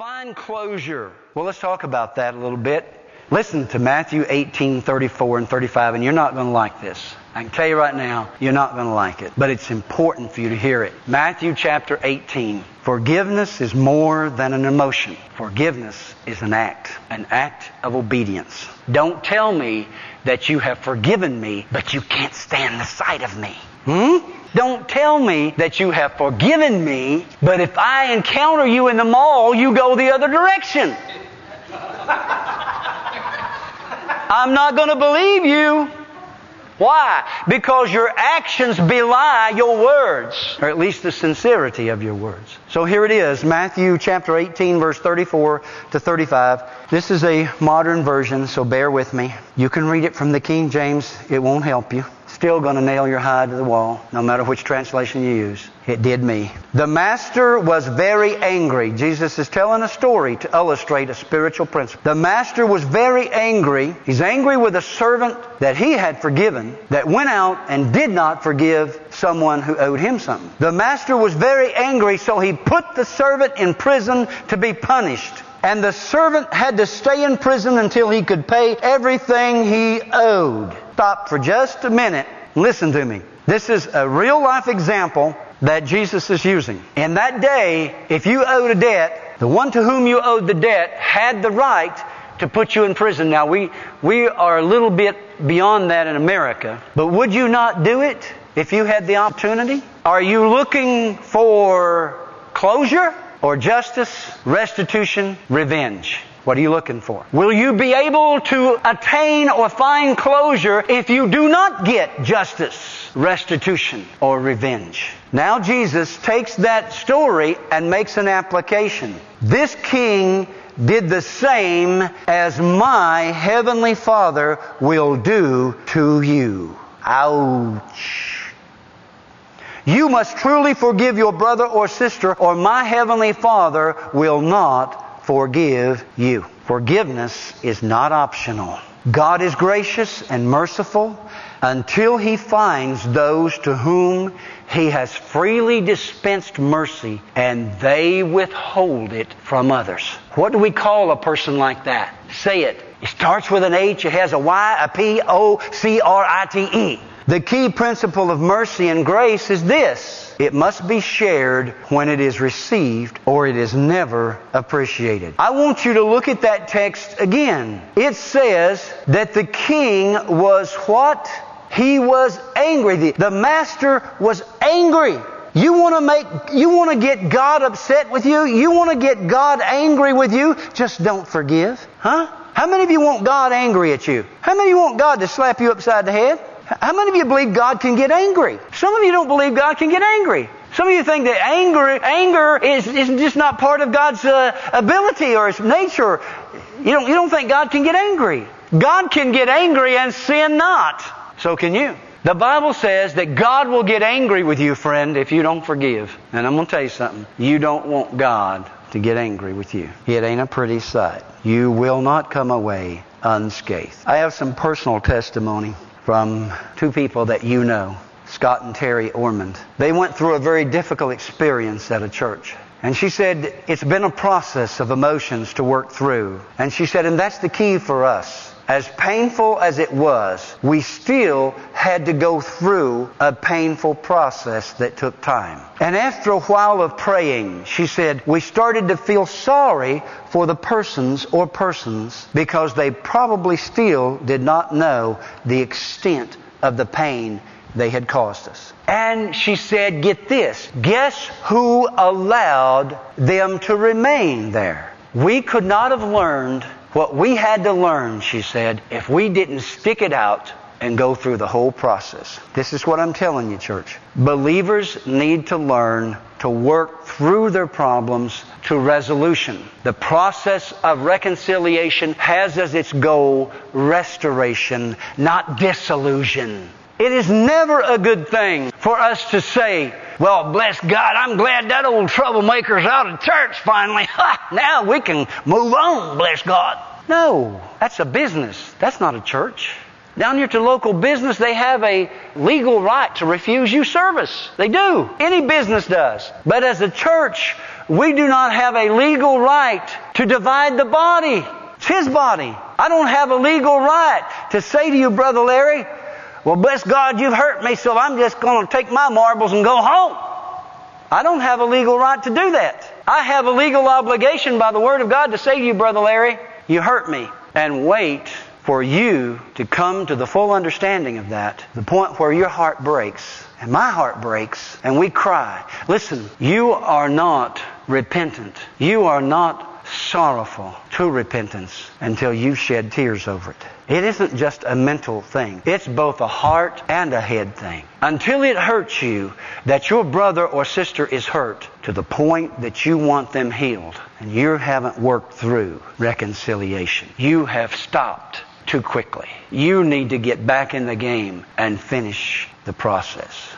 find closure? Well, let's talk about that a little bit. Listen to Matthew 18, 34 and 35, and you're not going to like this. I can tell you right now, you're not going to like it, but it's important for you to hear it. Matthew chapter 18. Forgiveness is more than an emotion. Forgiveness is an act, an act of obedience. Don't tell me that you have forgiven me, but you can't stand the sight of me. Hmm? Don't tell me that you have forgiven me, but if I encounter you in the mall, you go the other direction. I'm not going to believe you. Why? Because your actions belie your words, or at least the sincerity of your words. So here it is, Matthew chapter 18, verse 34 to 35. This is a modern version, so bear with me. You can read it from the King James, it won't help you still going to nail your hide to the wall, no matter which translation you use. It did me. The master was very angry. Jesus is telling a story to illustrate a spiritual principle. The master was very angry. He's angry with a servant that he had forgiven that went out and did not forgive someone who owed him something. The master was very angry, so he put the servant in prison to be punished. And the servant had to stay in prison until he could pay everything he owed. Stop for just a minute. Listen to me. This is a real life example that Jesus is using. In that day, if you owed a debt, the one to whom you owed the debt had the right to put you in prison. Now, we, we are a little bit beyond that in America, but would you not do it if you had the opportunity? Are you looking for closure? Or justice, restitution, revenge. What are you looking for? Will you be able to attain or find closure if you do not get justice, restitution, or revenge? Now Jesus takes that story and makes an application. This king did the same as my heavenly Father will do to you. Ouch. You must truly forgive your brother or sister, or my heavenly Father will not forgive you. Forgiveness is not optional. God is gracious and merciful until He finds those to whom He has freely dispensed mercy and they withhold it from others. What do we call a person like that? Say it. It starts with an H, it has a Y, a P, O, C, R, I, T, E. The key principle of mercy and grace is this. It must be shared when it is received or it is never appreciated. I want you to look at that text again. It says that the king was what? He was angry. The, the master was angry. You want to make, you want to get God upset with you? You want to get God angry with you? Just don't forgive. Huh? How many of you want God angry at you? How many of you want God to slap you upside the head? How many of you believe God can get angry? Some of you don't believe God can get angry. Some of you think that anger, anger is, is just not part of God's uh, ability or His nature. You don't, you don't think God can get angry. God can get angry and sin not. So can you. The Bible says that God will get angry with you, friend, if you don't forgive. And I'm going to tell you something. You don't want God to get angry with you. It ain't a pretty sight. You will not come away unscathed. I have some personal testimony from two people that you know, Scott and Terry Ormond. They went through a very difficult experience at a church. And she said, it's been a process of emotions to work through. And she said, and that's the key for us as painful as it was, we still had to go through a painful process that took time. And after a while of praying, she said, we started to feel sorry for the persons or persons because they probably still did not know the extent of the pain they had caused us. And she said, get this, guess who allowed them to remain there? We could not have learned what we had to learn, she said, if we didn't stick it out and go through the whole process. This is what I'm telling you, church. Believers need to learn to work through their problems to resolution. The process of reconciliation has as its goal restoration, not disillusion. It is never a good thing for us to say, well, bless God, I'm glad that old troublemaker's out of church finally. Ha, now we can move on, bless God. No, that's a business. That's not a church. Down here to local business, they have a legal right to refuse you service. They do. Any business does. But as a church, we do not have a legal right to divide the body. It's His body. I don't have a legal right to say to you, Brother Larry, well, bless God, you've hurt me, so I'm just going to take my marbles and go home. I don't have a legal right to do that. I have a legal obligation by the Word of God to say to you, Brother Larry, you hurt me. And wait for you to come to the full understanding of that, the point where your heart breaks and my heart breaks and we cry. Listen, you are not repentant. You are not sorrowful, true repentance, until you shed tears over it. It isn't just a mental thing. It's both a heart and a head thing. Until it hurts you that your brother or sister is hurt to the point that you want them healed and you haven't worked through reconciliation. You have stopped too quickly. You need to get back in the game and finish the process.